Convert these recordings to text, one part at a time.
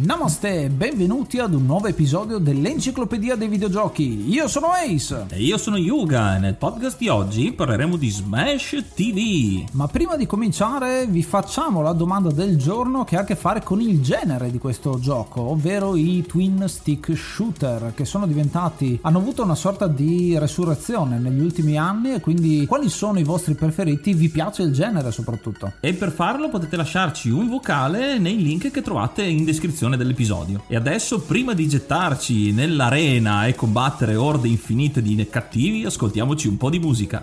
Namaste, benvenuti ad un nuovo episodio dell'Enciclopedia dei Videogiochi. Io sono Ace. E io sono Yuga e nel podcast di oggi parleremo di Smash TV. Ma prima di cominciare vi facciamo la domanda del giorno che ha a che fare con il genere di questo gioco, ovvero i twin stick shooter che sono diventati, hanno avuto una sorta di resurrezione negli ultimi anni e quindi quali sono i vostri preferiti? Vi piace il genere soprattutto? E per farlo potete lasciarci un vocale nei link che trovate in descrizione dell'episodio. E adesso, prima di gettarci nell'arena e combattere orde infinite di cattivi, ascoltiamoci un po' di musica.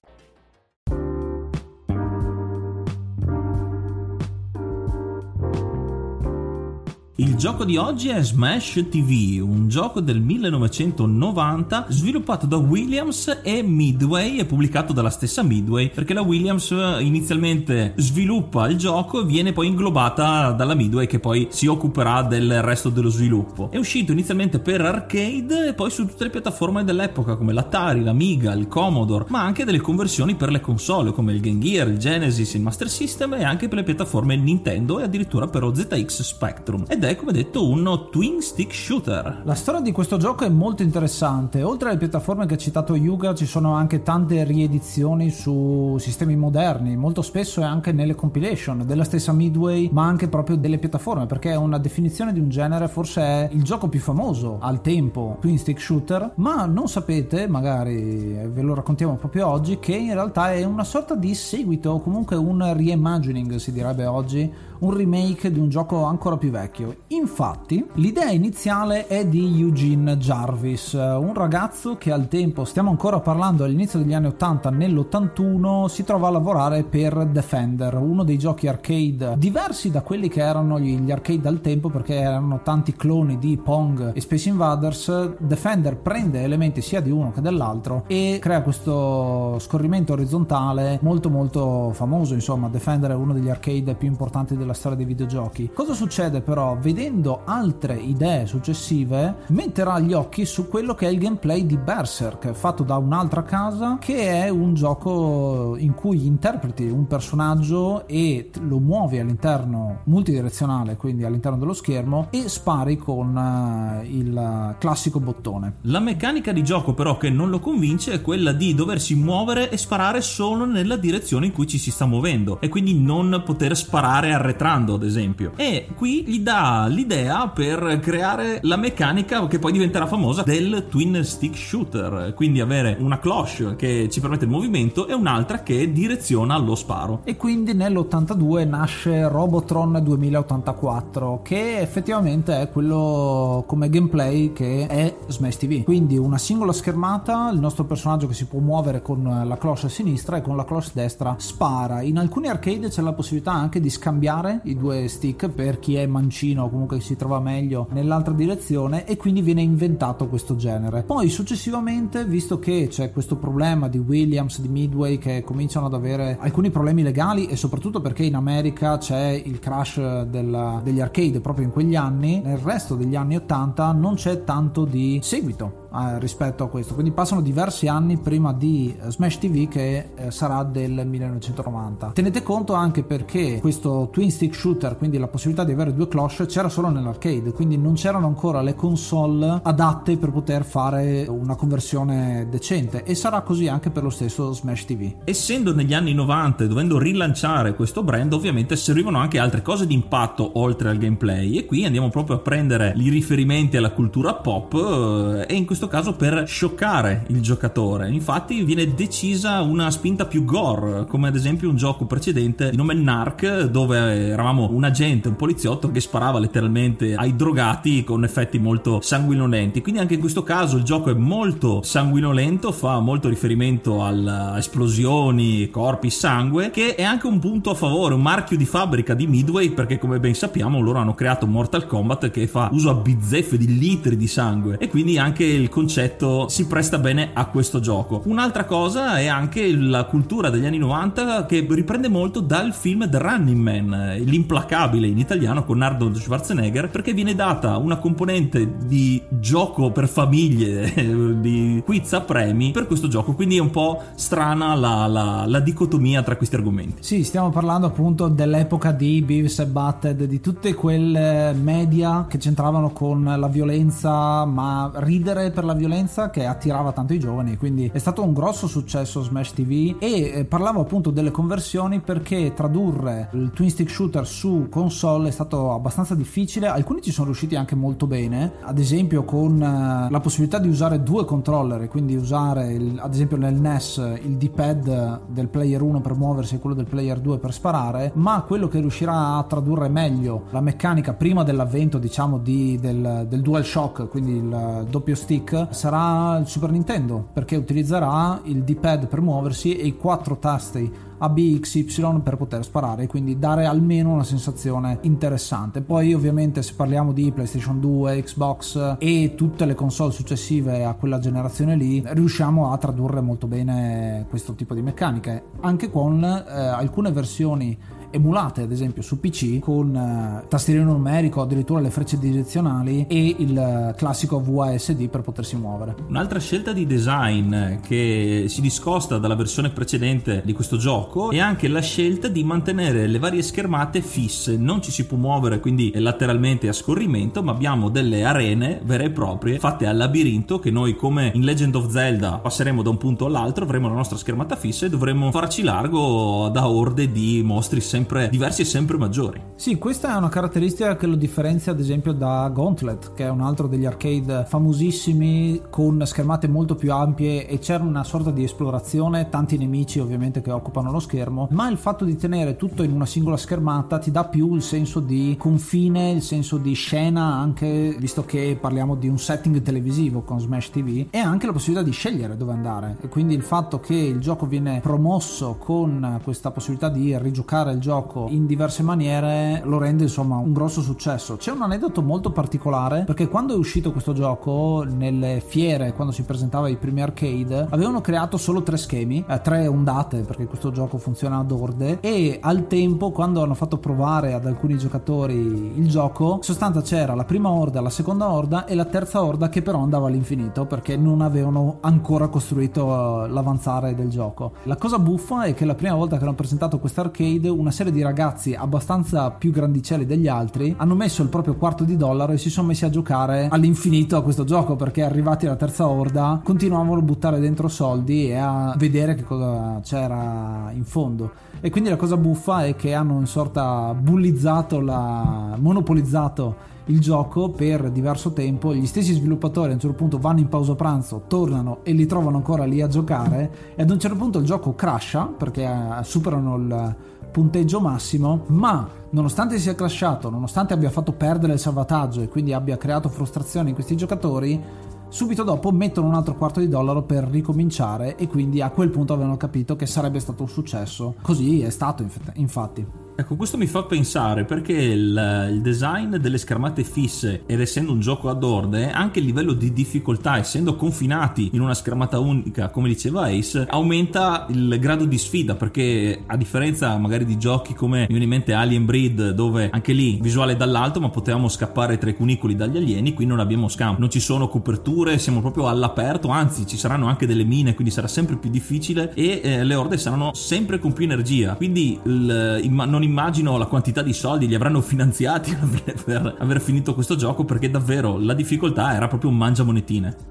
Il gioco di oggi è Smash TV, un gioco del 1990 sviluppato da Williams e Midway e pubblicato dalla stessa Midway perché la Williams inizialmente sviluppa il gioco e viene poi inglobata dalla Midway che poi si occuperà del resto dello sviluppo. È uscito inizialmente per arcade e poi su tutte le piattaforme dell'epoca come l'Atari, l'Amiga, il Commodore, ma anche delle conversioni per le console come il Game Gear, il Genesis, il Master System e anche per le piattaforme Nintendo e addirittura per lo ZX Spectrum. Ed è è come detto un twin stick shooter. La storia di questo gioco è molto interessante. Oltre alle piattaforme che ha citato Yuga, ci sono anche tante riedizioni su sistemi moderni. Molto spesso è anche nelle compilation della stessa Midway, ma anche proprio delle piattaforme, perché è una definizione di un genere, forse è il gioco più famoso al tempo, twin stick shooter. Ma non sapete, magari ve lo raccontiamo proprio oggi, che in realtà è una sorta di seguito, o comunque un reimagining, si direbbe oggi un remake di un gioco ancora più vecchio. Infatti, l'idea iniziale è di Eugene Jarvis, un ragazzo che al tempo, stiamo ancora parlando all'inizio degli anni 80, nell'81 si trova a lavorare per Defender, uno dei giochi arcade diversi da quelli che erano gli arcade al tempo perché erano tanti cloni di Pong e Space Invaders. Defender prende elementi sia di uno che dell'altro e crea questo scorrimento orizzontale molto molto famoso, insomma, Defender è uno degli arcade più importanti della della storia dei videogiochi. Cosa succede però? Vedendo altre idee successive, metterà gli occhi su quello che è il gameplay di Berserk, fatto da un'altra casa, che è un gioco in cui interpreti un personaggio e lo muovi all'interno multidirezionale, quindi all'interno dello schermo, e spari con uh, il classico bottone. La meccanica di gioco però che non lo convince è quella di doversi muovere e sparare solo nella direzione in cui ci si sta muovendo e quindi non poter sparare arretrati arretrando ad esempio. E qui gli dà l'idea per creare la meccanica che poi diventerà famosa del twin stick shooter quindi avere una cloche che ci permette il movimento e un'altra che direziona lo sparo. E quindi nell'82 nasce Robotron 2084 che effettivamente è quello come gameplay che è Smash TV quindi una singola schermata il nostro personaggio che si può muovere con la cloche a sinistra e con la cloche destra spara. In alcuni arcade c'è la possibilità anche di scambiare i due stick per chi è mancino o comunque si trova meglio nell'altra direzione e quindi viene inventato questo genere. Poi successivamente visto che c'è questo problema di Williams di Midway che cominciano ad avere alcuni problemi legali e soprattutto perché in America c'è il crash della, degli arcade proprio in quegli anni nel resto degli anni 80 non c'è tanto di seguito eh, rispetto a questo. Quindi passano diversi anni prima di eh, Smash TV che eh, sarà del 1990. Tenete conto anche perché questo twin stick shooter, quindi la possibilità di avere due cloche, c'era solo nell'arcade, quindi non c'erano ancora le console adatte per poter fare una conversione decente e sarà così anche per lo stesso Smash TV. Essendo negli anni 90 e dovendo rilanciare questo brand, ovviamente servivano anche altre cose di impatto oltre al gameplay e qui andiamo proprio a prendere i riferimenti alla cultura pop e in questo questo caso per scioccare il giocatore. Infatti viene decisa una spinta più gore, come ad esempio un gioco precedente di nome Narc, dove eravamo un agente, un poliziotto che sparava letteralmente ai drogati con effetti molto sanguinolenti. Quindi anche in questo caso il gioco è molto sanguinolento, fa molto riferimento a esplosioni, corpi, sangue, che è anche un punto a favore, un marchio di fabbrica di Midway, perché come ben sappiamo loro hanno creato Mortal Kombat che fa uso a bizzeffe di litri di sangue e quindi anche il concetto si presta bene a questo gioco. Un'altra cosa è anche la cultura degli anni 90 che riprende molto dal film The Running Man, l'implacabile in italiano con Arnold Schwarzenegger, perché viene data una componente di gioco per famiglie, di quiz a premi per questo gioco, quindi è un po' strana la, la, la dicotomia tra questi argomenti. Sì, stiamo parlando appunto dell'epoca di Beavis e Butted, di tutte quelle media che c'entravano con la violenza, ma ridere per per la violenza che attirava tanto i giovani, quindi è stato un grosso successo Smash TV e eh, parlavo appunto delle conversioni perché tradurre il twin stick shooter su console è stato abbastanza difficile, alcuni ci sono riusciti anche molto bene, ad esempio con eh, la possibilità di usare due controller, quindi usare il, ad esempio nel NES il D-pad del player 1 per muoversi e quello del player 2 per sparare, ma quello che riuscirà a tradurre meglio la meccanica prima dell'avvento diciamo di, del, del DualShock, quindi il doppio stick sarà il Super Nintendo perché utilizzerà il D-pad per muoversi e i quattro tasti A, B, X, Y per poter sparare quindi dare almeno una sensazione interessante. Poi ovviamente se parliamo di PlayStation 2 Xbox e tutte le console successive a quella generazione lì riusciamo a tradurre molto bene questo tipo di meccaniche. Anche con eh, alcune versioni emulate ad esempio su PC con eh, tastierino numerico, addirittura le frecce direzionali e il eh, classico VASD per potersi muovere. Un'altra scelta di design che si discosta dalla versione precedente di questo gioco è anche la scelta di mantenere le varie schermate fisse, non ci si può muovere quindi lateralmente a scorrimento, ma abbiamo delle arene vere e proprie fatte al labirinto che noi come in Legend of Zelda passeremo da un punto all'altro, avremo la nostra schermata fissa e dovremo farci largo da orde di mostri sempre sempre diversi e sempre maggiori. Sì, questa è una caratteristica che lo differenzia ad esempio da Gauntlet, che è un altro degli arcade famosissimi con schermate molto più ampie e c'era una sorta di esplorazione, tanti nemici ovviamente che occupano lo schermo, ma il fatto di tenere tutto in una singola schermata ti dà più il senso di confine, il senso di scena anche visto che parliamo di un setting televisivo con Smash TV e anche la possibilità di scegliere dove andare e quindi il fatto che il gioco viene promosso con questa possibilità di rigiocare il gioco gioco in diverse maniere lo rende insomma un grosso successo. C'è un aneddoto molto particolare perché quando è uscito questo gioco nelle fiere, quando si presentava i primi arcade, avevano creato solo tre schemi, eh, tre ondate perché questo gioco funziona ad orde e al tempo quando hanno fatto provare ad alcuni giocatori il gioco, in sostanza c'era la prima orda, la seconda orda e la terza orda che però andava all'infinito perché non avevano ancora costruito uh, l'avanzare del gioco. La cosa buffa è che la prima volta che hanno presentato questo arcade una serie serie di ragazzi abbastanza più grandicelli degli altri hanno messo il proprio quarto di dollaro e si sono messi a giocare all'infinito a questo gioco perché arrivati alla terza orda continuavano a buttare dentro soldi e a vedere che cosa c'era in fondo. E quindi la cosa buffa è che hanno in sorta bullizzato, la, monopolizzato il gioco per diverso tempo. Gli stessi sviluppatori a un certo punto vanno in pausa pranzo, tornano e li trovano ancora lì a giocare. E ad un certo punto il gioco crasha perché eh, superano il punteggio massimo, ma nonostante sia crashato, nonostante abbia fatto perdere il salvataggio e quindi abbia creato frustrazione in questi giocatori, subito dopo mettono un altro quarto di dollaro per ricominciare e quindi a quel punto avevano capito che sarebbe stato un successo. Così è stato infatti. Ecco, questo mi fa pensare perché il, il, design delle schermate fisse ed essendo un gioco ad orde, anche il livello di difficoltà, essendo confinati in una schermata unica, come diceva Ace, aumenta il grado di sfida perché a differenza magari di giochi come mi viene in mente Alien Breed, dove anche lì visuale dall'alto ma potevamo scappare tra i cunicoli dagli alieni, qui non abbiamo scampo, non ci sono coperture, siamo proprio all'aperto, anzi ci saranno anche delle mine, quindi sarà sempre più difficile e eh, le orde saranno sempre con più energia, quindi il, il, non non immagino la quantità di soldi li avranno finanziati per aver finito questo gioco perché davvero la difficoltà era proprio un mangia monetine.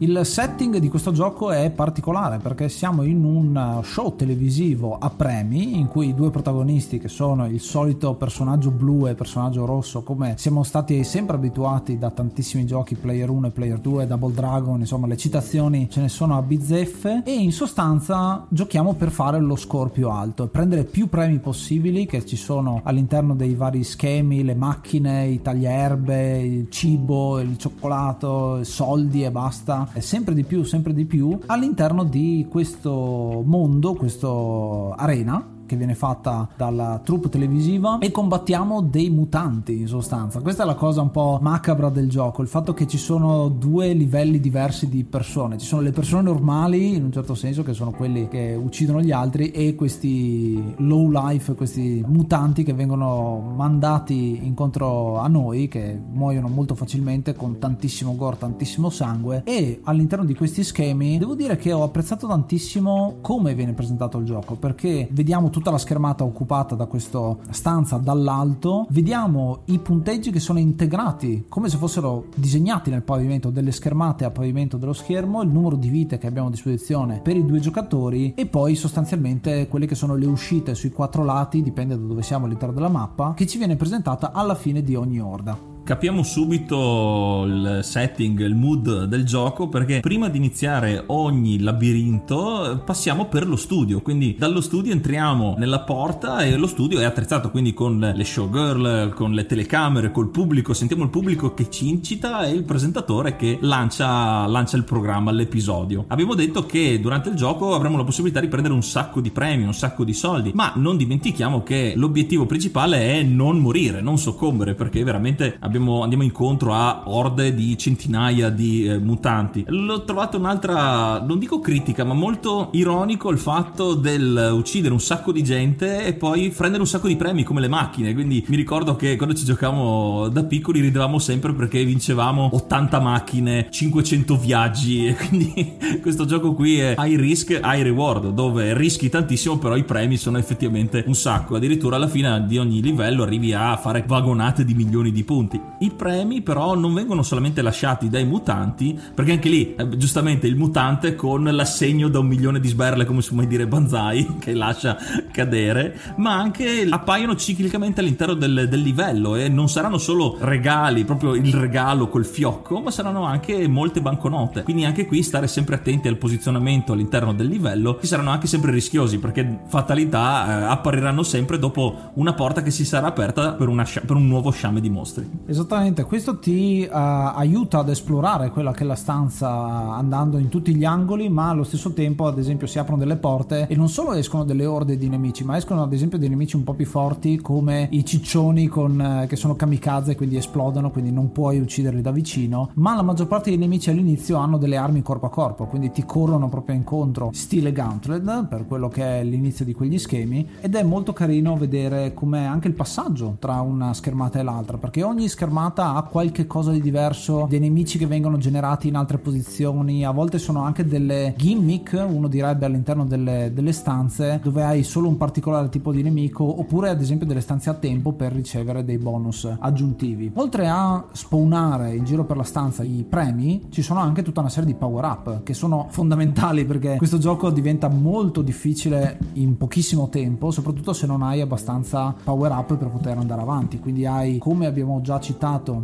Il setting di questo gioco è particolare perché siamo in un show televisivo a premi in cui i due protagonisti che sono il solito personaggio blu e personaggio rosso come siamo stati sempre abituati da tantissimi giochi Player 1 e Player 2, Double Dragon, insomma le citazioni ce ne sono a bizzeffe. E in sostanza giochiamo per fare lo score più alto e prendere più premi possibili che ci sono all'interno dei vari schemi, le macchine, i tagliaerbe, il cibo, il cioccolato, soldi e basta sempre di più, sempre di più all'interno di questo mondo, questo arena che viene fatta dalla troupe televisiva e combattiamo dei mutanti in sostanza. Questa è la cosa un po' macabra del gioco, il fatto che ci sono due livelli diversi di persone. Ci sono le persone normali, in un certo senso, che sono quelli che uccidono gli altri e questi low life, questi mutanti che vengono mandati incontro a noi, che muoiono molto facilmente con tantissimo gore, tantissimo sangue e all'interno di questi schemi devo dire che ho apprezzato tantissimo come viene presentato il gioco, perché vediamo tutta la schermata occupata da questa stanza dall'alto, vediamo i punteggi che sono integrati come se fossero disegnati nel pavimento delle schermate a pavimento dello schermo, il numero di vite che abbiamo a disposizione per i due giocatori e poi sostanzialmente quelle che sono le uscite sui quattro lati, dipende da dove siamo all'interno della mappa, che ci viene presentata alla fine di ogni orda capiamo subito il setting, il mood del gioco perché prima di iniziare ogni labirinto passiamo per lo studio, quindi dallo studio entriamo nella porta e lo studio è attrezzato quindi con le showgirl, con le telecamere, col pubblico, sentiamo il pubblico che ci incita e il presentatore che lancia, lancia il programma, l'episodio. Abbiamo detto che durante il gioco avremo la possibilità di prendere un sacco di premi, un sacco di soldi, ma non dimentichiamo che l'obiettivo principale è non morire, non soccombere perché veramente abbiamo abbiamo, andiamo incontro a orde di centinaia di eh, mutanti. L'ho trovato un'altra, non dico critica, ma molto ironico il fatto del uccidere un sacco di gente e poi prendere un sacco di premi come le macchine. Quindi mi ricordo che quando ci giocavamo da piccoli ridevamo sempre perché vincevamo 80 macchine, 500 viaggi e quindi questo gioco qui è high risk, high reward, dove rischi tantissimo però i premi sono effettivamente un sacco. Addirittura alla fine di ogni livello arrivi a fare vagonate di milioni di punti. I premi però non vengono solamente lasciati dai mutanti, perché anche lì eh, giustamente il mutante con l'assegno da un milione di sberle, come si può dire Banzai, che lascia cadere, ma anche appaiono ciclicamente all'interno del, del livello e non saranno solo regali, proprio il regalo col fiocco, ma saranno anche molte banconote. Quindi anche qui stare sempre attenti al posizionamento all'interno del livello, che saranno anche sempre rischiosi, perché fatalità eh, appariranno sempre dopo una porta che si sarà aperta per, una, per un nuovo sciame di mostri. Esattamente, questo ti uh, aiuta ad esplorare quella che è la stanza andando in tutti gli angoli, ma allo stesso tempo, ad esempio, si aprono delle porte e non solo escono delle orde di nemici, ma escono ad esempio dei nemici un po' più forti come i ciccioni con, uh, che sono kamikaze, quindi esplodono, quindi non puoi ucciderli da vicino, ma la maggior parte dei nemici all'inizio hanno delle armi corpo a corpo, quindi ti corrono proprio incontro, stile Gauntlet, per quello che è l'inizio di quegli schemi, ed è molto carino vedere come anche il passaggio tra una schermata e l'altra, perché ogni schermata ha qualche cosa di diverso, dei nemici che vengono generati in altre posizioni, a volte sono anche delle gimmick, uno direbbe all'interno delle, delle stanze, dove hai solo un particolare tipo di nemico, oppure ad esempio delle stanze a tempo per ricevere dei bonus aggiuntivi. Oltre a spawnare in giro per la stanza i premi, ci sono anche tutta una serie di power up che sono fondamentali perché questo gioco diventa molto difficile in pochissimo tempo, soprattutto se non hai abbastanza power up per poter andare avanti. Quindi hai, come abbiamo già citato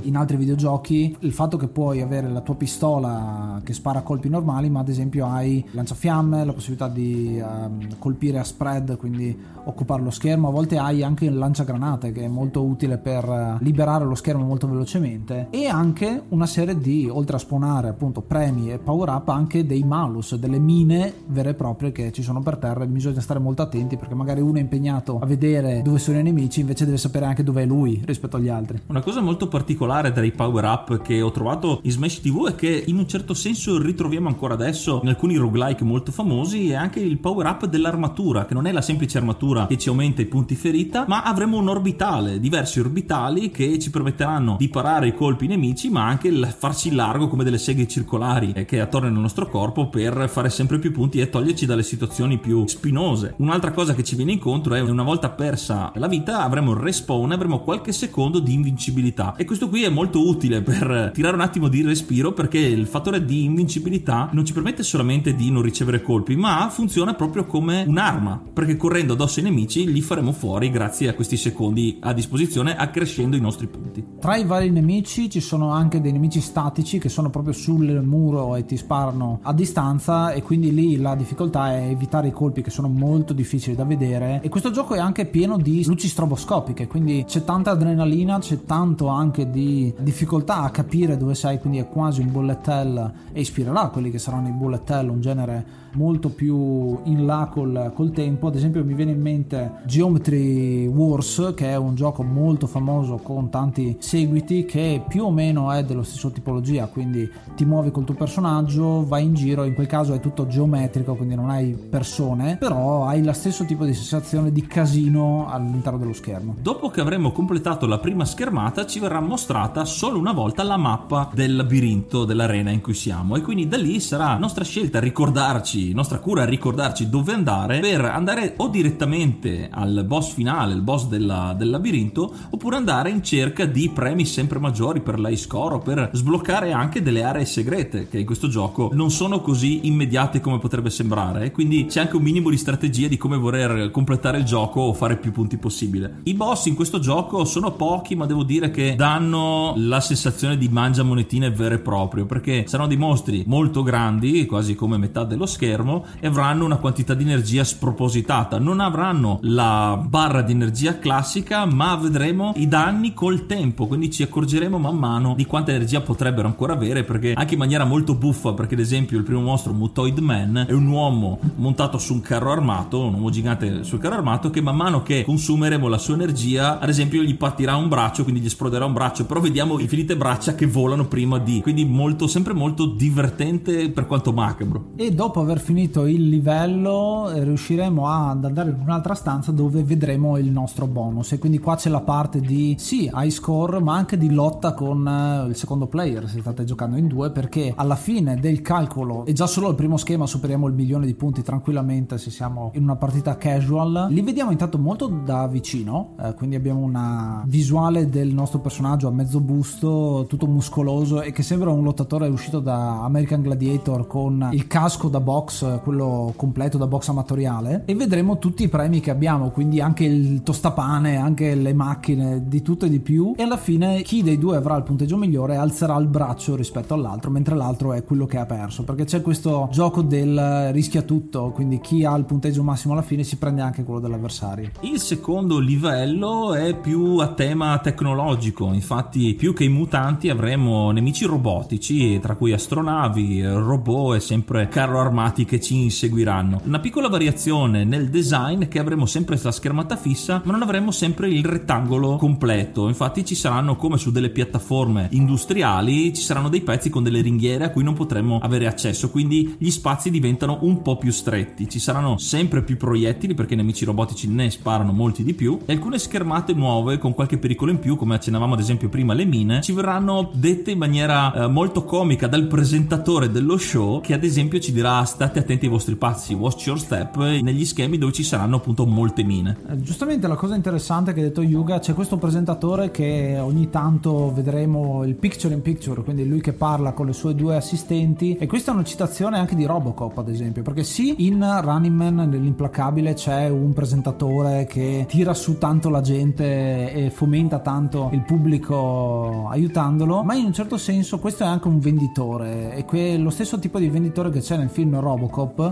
in altri videogiochi, il fatto che puoi avere la tua pistola che spara colpi normali, ma ad esempio hai lanciafiamme, la possibilità di um, colpire a spread, quindi occupare lo schermo. A volte hai anche il lanciagranate che è molto utile per liberare lo schermo molto velocemente e anche una serie di, oltre a spawnare appunto premi e power up, anche dei malus, delle mine vere e proprie che ci sono per terra bisogna stare molto attenti perché magari uno è impegnato a vedere dove sono i nemici invece deve sapere anche dove è lui rispetto agli altri. Una cosa molto particolare tra i power up che ho trovato in Smash TV è che in un certo senso ritroviamo ancora adesso in alcuni roguelike molto famosi è anche il power up dell'armatura che non è la semplice armatura che ci aumenta i punti ferita ma avremo un orbitale, diversi orbitali che ci permetteranno di parare i colpi nemici ma anche farci largo come delle seghe circolari eh, che attornano il nostro corpo per fare sempre più punti e toglierci dalle situazioni più spinose. Un'altra cosa che ci viene incontro è una volta persa la vita avremo il respawn e avremo qualche secondo di invincibilità e questo qui è molto utile per tirare un attimo di respiro perché il fattore di invincibilità non ci permette solamente di non ricevere colpi ma funziona proprio come un'arma perché correndo addosso ai nemici li faremo fuori grazie a questi secondi a disposizione accrescendo i nostri punti. Tra i vari nemici ci sono anche dei nemici statici che sono proprio sul muro e ti sparano a distanza e quindi lì la difficoltà è evitare i colpi che sono molto difficili da vedere e questo gioco è anche pieno di luci stroboscopiche quindi c'è tanta adrenalina c'è tanto anche di difficoltà a capire dove sei quindi è quasi un bullet hell e ispirerà quelli che saranno i bullet hell un genere molto più in là col, col, tempo. Ad esempio, mi viene in mente Geometry Wars, che è un gioco molto famoso con tanti seguiti, che più o meno è dello stesso tipologia. Quindi ti muovi col tuo personaggio, vai in giro. In quel caso è tutto geometrico, quindi non hai persone, però hai lo stesso tipo di sensazione di casino all'interno dello schermo. Dopo che avremo completato la prima schermata, ci verrà mostrata solo una volta la mappa del labirinto dell'arena in cui siamo, e quindi da lì sarà nostra scelta ricordarci nostra cura ricordarci dove andare per andare o direttamente al boss finale, il boss della, del labirinto, oppure andare in cerca di premi sempre maggiori per l'high score o per sbloccare anche delle aree segrete che in questo gioco non sono così immediate come potrebbe sembrare. Quindi c'è anche un minimo di strategia di come voler completare il gioco o fare più punti possibile. I boss in questo gioco sono pochi, ma devo dire che danno la sensazione di mangia monetine vero e proprio perché saranno dei mostri molto grandi, quasi come metà dello schermo schermo e avranno una quantità di energia spropositata. Non avranno la barra di energia classica, ma vedremo i danni col tempo, quindi ci accorgeremo man mano di quanta energia potrebbero ancora avere, perché anche in maniera molto buffa, perché ad esempio il primo mostro Mutoid Man è un uomo montato su un carro armato, un uomo gigante sul carro armato che man mano che consumeremo la sua energia, ad esempio gli partirà un braccio, quindi gli esploderà un braccio, però vediamo infinite braccia che volano prima di, quindi molto, sempre molto divertente per quanto macabro. E dopo aver finito il livello eh, riusciremo ad andare in un'altra stanza dove vedremo il nostro bonus. E quindi qua c'è la parte di sì, high score ma anche di lotta con eh, il secondo player se state giocando in due perché alla fine del calcolo e già solo al primo schema superiamo il milione di punti tranquillamente se siamo in una partita casual li vediamo intanto molto da vicino eh, quindi abbiamo una visuale del nostro personaggio a mezzo busto tutto muscoloso e che sembra un lottatore uscito da American Gladiator con il casco da box quello completo da box amatoriale e vedremo tutti i premi che abbiamo quindi anche il tostapane anche le macchine di tutto e di più. E alla fine chi dei due avrà il punteggio migliore alzerà il braccio rispetto all'altro mentre l'altro è quello che ha perso. Perché c'è questo gioco del rischia tutto quindi chi ha il punteggio massimo alla fine si prende anche quello dell'avversario. Il secondo livello è più a tema tecnologico. Infatti più che i mutanti avremo nemici robotici tra cui astronavi robot e sempre carro armati che ci inseguiranno. Una piccola variazione nel design che avremo sempre la schermata fissa ma non avremo sempre il rettangolo completo. Infatti ci saranno come su delle piattaforme industriali ci saranno dei pezzi con delle ringhiere a cui non potremo avere accesso. Quindi gli spazi diventano un po' più stretti. Ci saranno sempre più proiettili perché i nemici robotici ne sparano molti di più. E alcune schermate nuove con qualche pericolo in più come accennavamo ad esempio prima le mine ci verranno dette in maniera eh, molto comica dal presentatore dello show che ad esempio ci dirà state attenti ai vostri passi watch your step negli schemi dove ci saranno appunto molte mine. Eh, Giustamente la cosa interessante che ha detto Yuga, c'è questo presentatore che ogni tanto vedremo il picture in picture, quindi lui che parla con le sue due assistenti e questa è una citazione anche di Robocop ad esempio, perché sì in Running Man nell'implacabile c'è un presentatore che tira su tanto la gente e fomenta tanto il pubblico aiutandolo, ma in un certo senso questo è anche un venditore e que- lo stesso tipo di venditore che c'è nel film Robocop,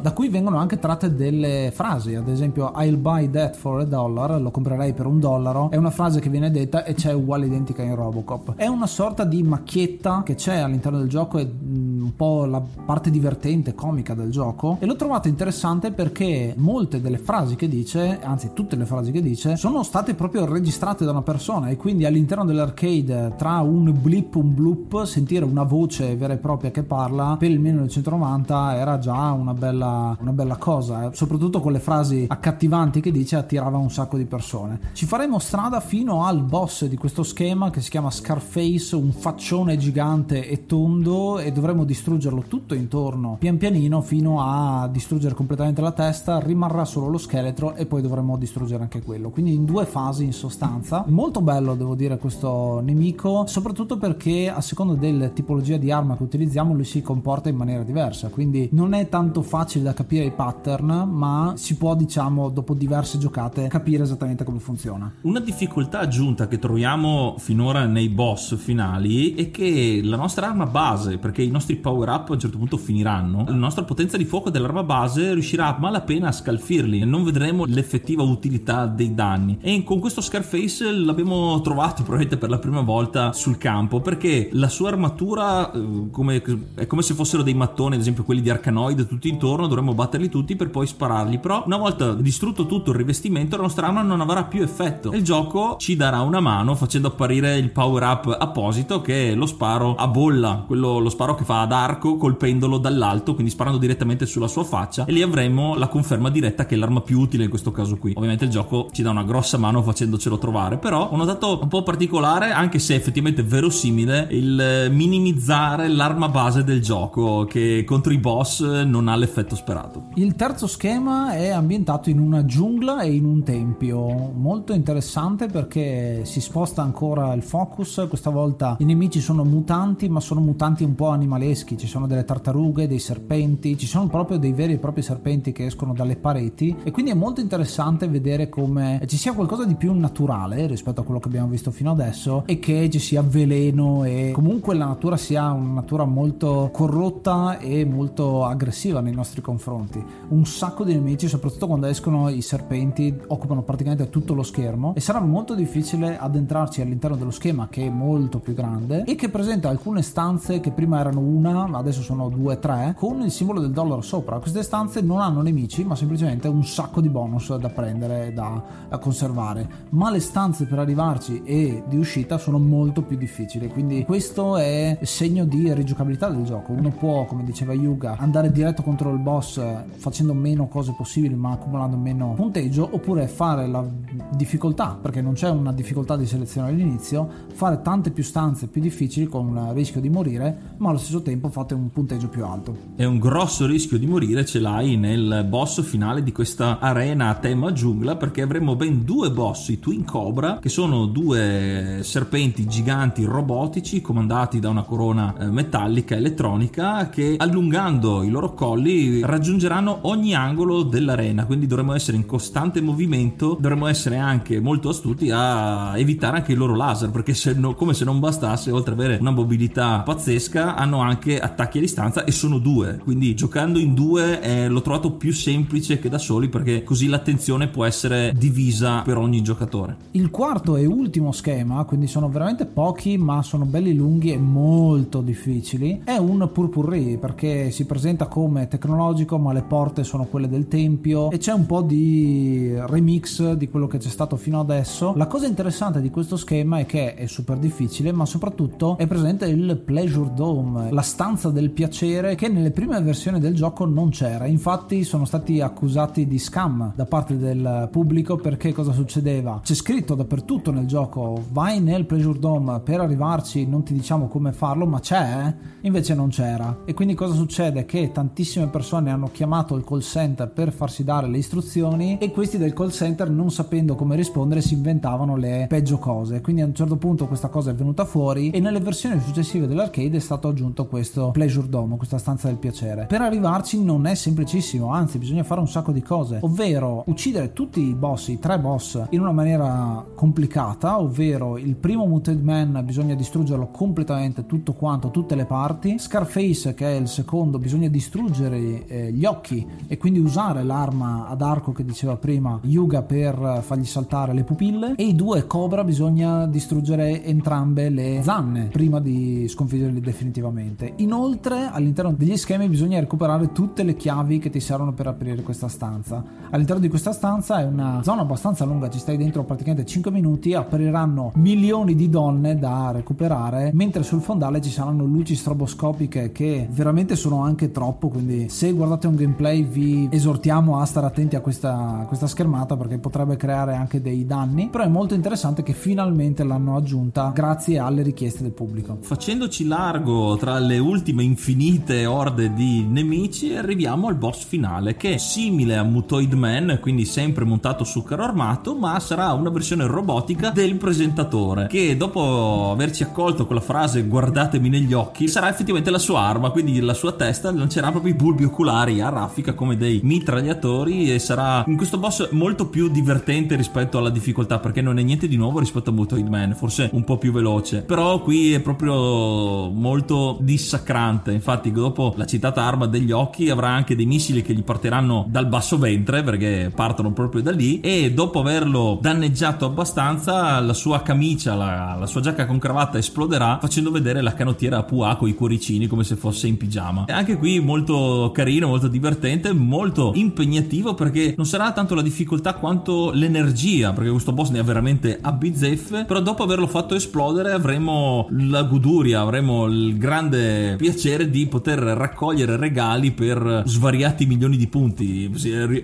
da cui vengono anche tratte delle frasi, ad esempio I'll buy that for a dollar, lo comprerei per un dollaro, è una frase che viene detta e c'è uguale identica in Robocop. È una sorta di macchietta che c'è all'interno del gioco, è mm, un po' la parte divertente, comica del gioco e l'ho trovato interessante perché molte delle frasi che dice, anzi tutte le frasi che dice, sono state proprio registrate da una persona e quindi all'interno dell'arcade tra un blip, un bloop, sentire una voce vera e propria che parla per il 1990 era già una bella, una bella cosa, eh. soprattutto con le frasi accattivanti che dice attirava un sacco di persone. Ci faremo strada fino al boss di questo schema che si chiama Scarface, un faccione gigante e tondo e dovremo distruggerlo tutto intorno pian pianino fino a distruggere completamente la testa, rimarrà solo lo scheletro e poi dovremo distruggere anche quello. Quindi in due fasi in sostanza. Molto bello devo dire questo nemico, soprattutto perché a seconda della tipologia di arma che utilizziamo lui si comporta in maniera diversa, quindi non è tanto facile da capire i pattern, ma si può diciamo dopo diverse giocate capire esattamente come funziona. Una difficoltà aggiunta che troviamo finora nei boss finali è che la nostra arma base, perché i nostri power up a un certo punto finiranno, la nostra potenza di fuoco dell'arma base riuscirà a malapena a scalfirli e non vedremo l'effettiva utilità dei danni. E con questo Scarface l'abbiamo trovato probabilmente per la prima volta sul campo perché la sua armatura eh, come, è come se fossero dei mattoni, ad esempio quelli di Arcanoid tutti intorno, dovremmo batterli tutti per poi spararli. Però una volta distrutto tutto il rivestimento, la nostra arma non avrà più effetto. E il gioco ci darà una mano facendo apparire il power up apposito che è lo sparo a bolla, quello, lo sparo che fa ad arco colpendolo dall'alto, quindi sparando direttamente sulla sua faccia. E lì avremo la conferma diretta che è l'arma più utile in questo caso qui. Ovviamente il gioco ci dà una grossa mano facendocelo trovare, però ho notato un po' particolare, anche se effettivamente verosimile, il minimizzare l'arma base del gioco che contro i boss non ha l'effetto sperato. Il terzo schema è ambientato in una giungla e in un tempio, molto interessante perché si sposta ancora il focus, questa volta i nemici sono mutanti ma sono mutanti un po' animaleschi, ci sono delle tartarughe, dei serpenti, ci sono proprio dei veri e propri serpenti che escono dalle pareti. E quindi è molto interessante vedere come ci sia qualcosa di più naturale rispetto a quello che abbiamo visto fino adesso e che ci sia veleno e comunque la natura sia una natura molto corrotta e molto aggressiva nei nostri confronti. Un sacco di nemici, soprattutto quando escono i serpenti, occupano praticamente tutto lo schermo e sarà molto difficile addentrarci all'interno dello schema che è molto più grande e che presenta alcune stanze che prima erano una, adesso sono due, tre, con il simbolo del dollaro sopra. Queste stanze non hanno nemici, ma semplicemente un sacco di bonus da prendere da, da conservare. Ma le stanze per arrivarci e di uscita sono molto più difficili. Quindi questo è segno di rigiocabilità del gioco. Uno può, come diceva Yuga, andare diretto contro il boss facendo meno cose possibili ma accumulando meno punteggio, oppure fare la difficoltà, perché non c'è una difficoltà di selezione all'inizio, fare tante più stanze più difficili con il rischio di morire, ma allo stesso tempo fate un punteggio più alto. E un grosso rischio di morire ce l'hai nel boss finale di questa arena a tema giungla, perché avremo ben due boss, i Twin Cobra, che sono due serpenti giganti robotici comandati da una corona eh, metallica elettronica che allungando i loro colli raggiungeranno ogni angolo dell'arena, quindi dovremo essere in costante movimento, dovremo essere anche molto astuti a evitare anche i loro laser, perché se no, come se non bastasse, oltre ad avere una mobilità pazzesca, hanno anche attacchi a distanza e sono due, quindi giocando in due eh, l'ho trovato più semplice che da soli perché così l'attenzione può essere divisa per ogni giocatore. Il quarto e ultimo schema, quindi sono veramente pochi ma sono belli lunghi e molto difficili, è un purpurri perché si presenta come tecnologico ma le porte sono quelle del tempio e c'è un po' di remix di quello che c'è stato fino adesso. La cosa interessante di questo schema è che è super difficile ma soprattutto è presente il Pleasure Dome, la stanza del piacere che nelle prime versioni del gioco non c'era. Infatti sono stati accusati di scam da parte del pubblico perché cosa succedeva? C'è scritto dappertutto nel gioco vai nel Pleasure Dome per arrivarci, non ti diciamo come farlo, ma c'è, invece non c'era. E quindi cosa succede? Che tantissime persone hanno chiamato il call center per farsi dare le istruzioni e questi del call center non sapendo come rispondere si inventavano le peggio cose. Quindi a un certo punto questa cosa è venuta fuori e nelle versioni successive dell'arcade è stato aggiunto questo Pleasure Dome, questa stanza del piacere. Per arrivarci non è semplicissimo, anzi bisogna fare un sacco di cose, ovvero uccidere tutti i boss, i tre boss, in una maniera complicata, ovvero il primo Muted Man bisogna distruggerlo completamente tutto quanto, tutte le parti, Scarface che è il secondo bisogna distruggere eh, gli occhi e quindi usare l'arma ad arco che diceva prima Yuga per fargli saltare le pupille e i due Cobra bisogna distruggere entrambe le zanne prima di sconfiggerli definitivamente. Inoltre all'interno degli schemi bisogna recuperare tutte le chiavi che ti servono per aprire questa stanza. All'interno di questa stanza è una zona abbastanza lunga, ci stai dentro praticamente 5 minuti, apriranno milioni di donne da recuperare, mentre sul fondale ci saranno luci stroboscopiche che veramente sono anche troppo, quindi se guardate un gameplay vi esortiamo a stare attenti a questa, a questa schermata perché potrebbe creare anche dei danni, però è molto interessante che finalmente l'hanno aggiunta grazie alle richieste del pubblico. Facendoci largo tra le ultime infinite orde di nemici, arriviamo al boss finale che è simile a Mutoid Man, quindi sempre montato su carro armato, ma sarà una versione robotica del presentatore che dopo averci accolto con la frase guardatemi negli occhi sarà effettivamente la sua arma, quindi la sua testa lancerà proprio i bulbi oculari a raffica come dei mitragliatori e sarà in questo boss molto più divertente rispetto alla difficoltà perché non è niente di nuovo rispetto a Mutoid Man, forse un po' più veloce, però qui è proprio molto dissacrante, infatti dopo la citata arma degli occhi avrà anche dei missili che gli parteranno dal basso ventre perché partono proprio da lì. E dopo averlo danneggiato abbastanza la sua camicia, la, la sua giacca con cravatta esploderà facendo vedere la canottiera a Pua con i cuoricini come se fosse in pigiama. E anche qui molto carino, molto divertente, molto impegnativo perché non sarà tanto la difficoltà quanto l'energia, perché questo boss ne ha veramente a bizzeffe, però dopo averlo fatto esplodere avremo la goduria, avremo il grande piacere di poter raccogliere regali per svariati milioni di punti.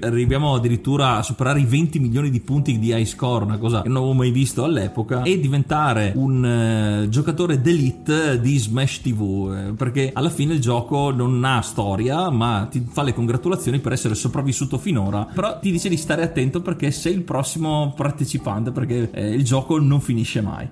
Arriviamo addirittura a superare i 20 milioni di punti di high score, una cosa che non avevo mai visto all'epoca, e diventare un eh, giocatore d'elite di Smash TV, eh, perché alla fine il gioco non ha storia, ma ti fa le congratulazioni per essere sopravvissuto finora, però ti dice di stare attento perché sei il prossimo partecipante, perché eh, il gioco non finisce mai.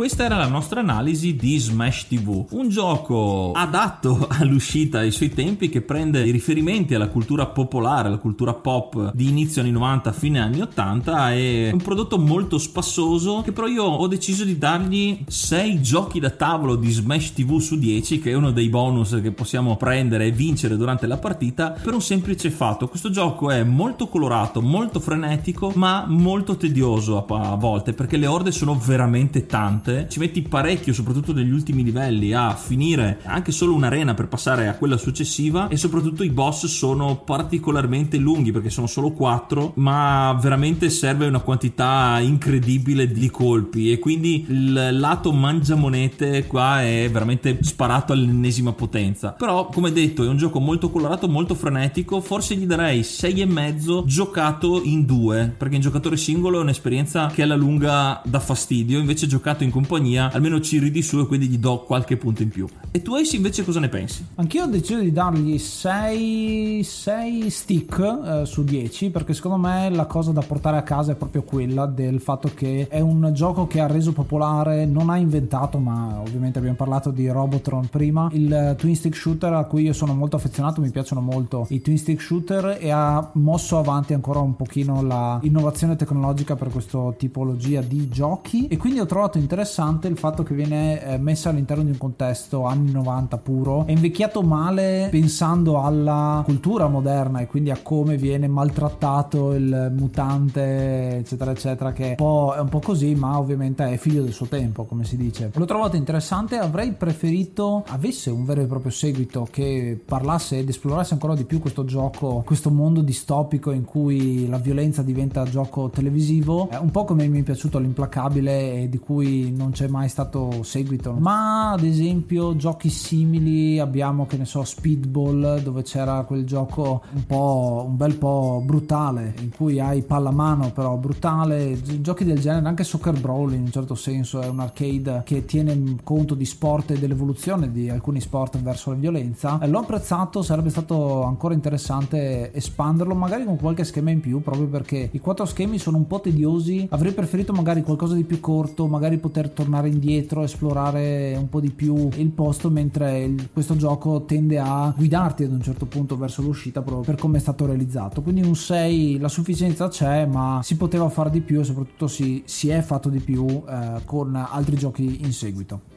Questa era la nostra analisi di Smash TV, un gioco adatto all'uscita ai suoi tempi che prende i riferimenti alla cultura popolare, alla cultura pop di inizio anni 90, fine anni 80 è un prodotto molto spassoso che però io ho deciso di dargli 6 giochi da tavolo di Smash TV su 10 che è uno dei bonus che possiamo prendere e vincere durante la partita per un semplice fatto, questo gioco è molto colorato, molto frenetico ma molto tedioso a, volte perché le orde sono veramente tante tante, ci metti parecchio, soprattutto negli ultimi livelli, a finire anche solo un'arena per passare a quella successiva. E soprattutto i boss sono particolarmente lunghi perché sono solo 4, ma veramente serve una quantità incredibile di colpi. E quindi il lato mangiamonete qua è veramente sparato all'ennesima potenza. Però, come detto, è un gioco molto colorato, molto frenetico, forse gli darei 6,5 giocato in due, perché in giocatore singolo è un'esperienza che alla lunga dà fastidio, invece giocato in compagnia, almeno ci ridi su e quindi gli do qualche punto in più. E tu Ace invece cosa ne pensi? Anch'io ho deciso di dargli 6, 6 stick eh, su 10 perché secondo me la cosa da portare a casa è proprio quella del fatto che è un gioco che ha reso popolare, non ha inventato, ma ovviamente abbiamo parlato di Robotron prima, il twin stick shooter a cui io sono molto affezionato, mi piacciono molto i twin stick shooter e ha mosso avanti ancora un pochino la innovazione tecnologica per questa tipologia di giochi e quindi ho trovato interessante il fatto che viene eh, messa all'interno di un contesto anni 90 puro. È invecchiato male pensando alla cultura moderna e quindi a come viene maltrattato il mutante, eccetera, eccetera, che è un po', è un po così, ma ovviamente è figlio del suo tempo, come si dice. L'ho trovato interessante, avrei preferito avesse un vero e proprio seguito che parlasse ed esplorasse ancora di più questo gioco, questo mondo distopico in cui la violenza diventa gioco televisivo, è un po' come mi è piaciuto l'implacabile e di cui non c'è mai stato seguito. Ma ad esempio giochi simili abbiamo che ne so Speedball dove c'era quel gioco un po' un bel po' brutale in cui hai pallamano però brutale, giochi del genere, anche Soccer Brawl in un certo senso è un arcade che tiene conto di sport e dell'evoluzione di alcuni sport verso la violenza. L'ho apprezzato, sarebbe stato ancora interessante espanderlo magari con qualche schema in più proprio perché i quattro schemi sono un po' tediosi, avrei preferito magari qualcosa di più corto, magari poter tornare indietro, esplorare un po' di più il posto, mentre il, questo gioco tende a guidarti ad un certo punto verso l'uscita proprio per come è stato realizzato. Quindi un 6, la sufficienza c'è, ma si poteva fare di più e soprattutto si, si è fatto di più eh, con altri giochi in seguito.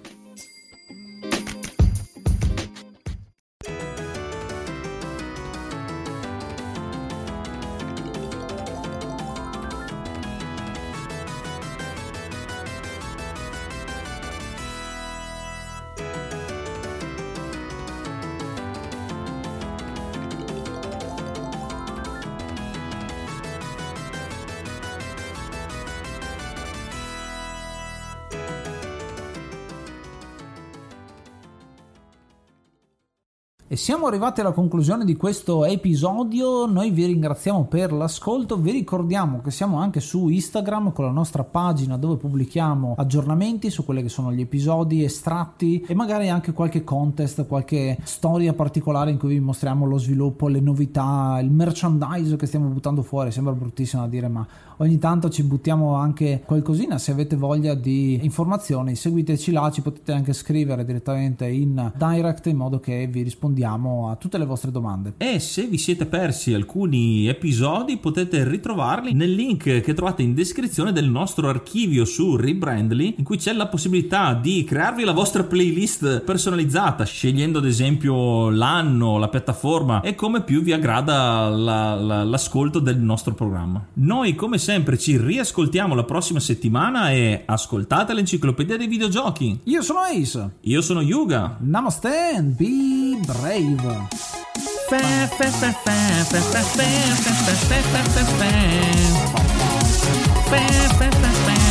Siamo arrivati alla conclusione di questo episodio, noi vi ringraziamo per l'ascolto, vi ricordiamo che siamo anche su Instagram con la nostra pagina dove pubblichiamo aggiornamenti su quelli che sono gli episodi, estratti e magari anche qualche contest, qualche storia particolare in cui vi mostriamo lo sviluppo, le novità, il merchandise che stiamo buttando fuori, sembra bruttissimo da dire ma ogni tanto ci buttiamo anche qualcosina, se avete voglia di informazioni seguiteci là, ci potete anche scrivere direttamente in direct in modo che vi rispondiamo a tutte le vostre domande. E se vi siete persi alcuni episodi potete ritrovarli nel link che trovate in descrizione del nostro archivio su Rebrandly in cui c'è la possibilità di crearvi la vostra playlist personalizzata scegliendo ad esempio l'anno, la piattaforma e come più vi aggrada la, la, l'ascolto del nostro programma. Noi come sempre ci riascoltiamo la prossima settimana e ascoltate l'enciclopedia dei videogiochi. Io sono Ace. Io sono Yuga. Namaste and be brave. favor. Fá, fá, fá, fá, fá, fá, fá, fá, fá, fá, fá, fá, fá, fá, fá, fá, fá,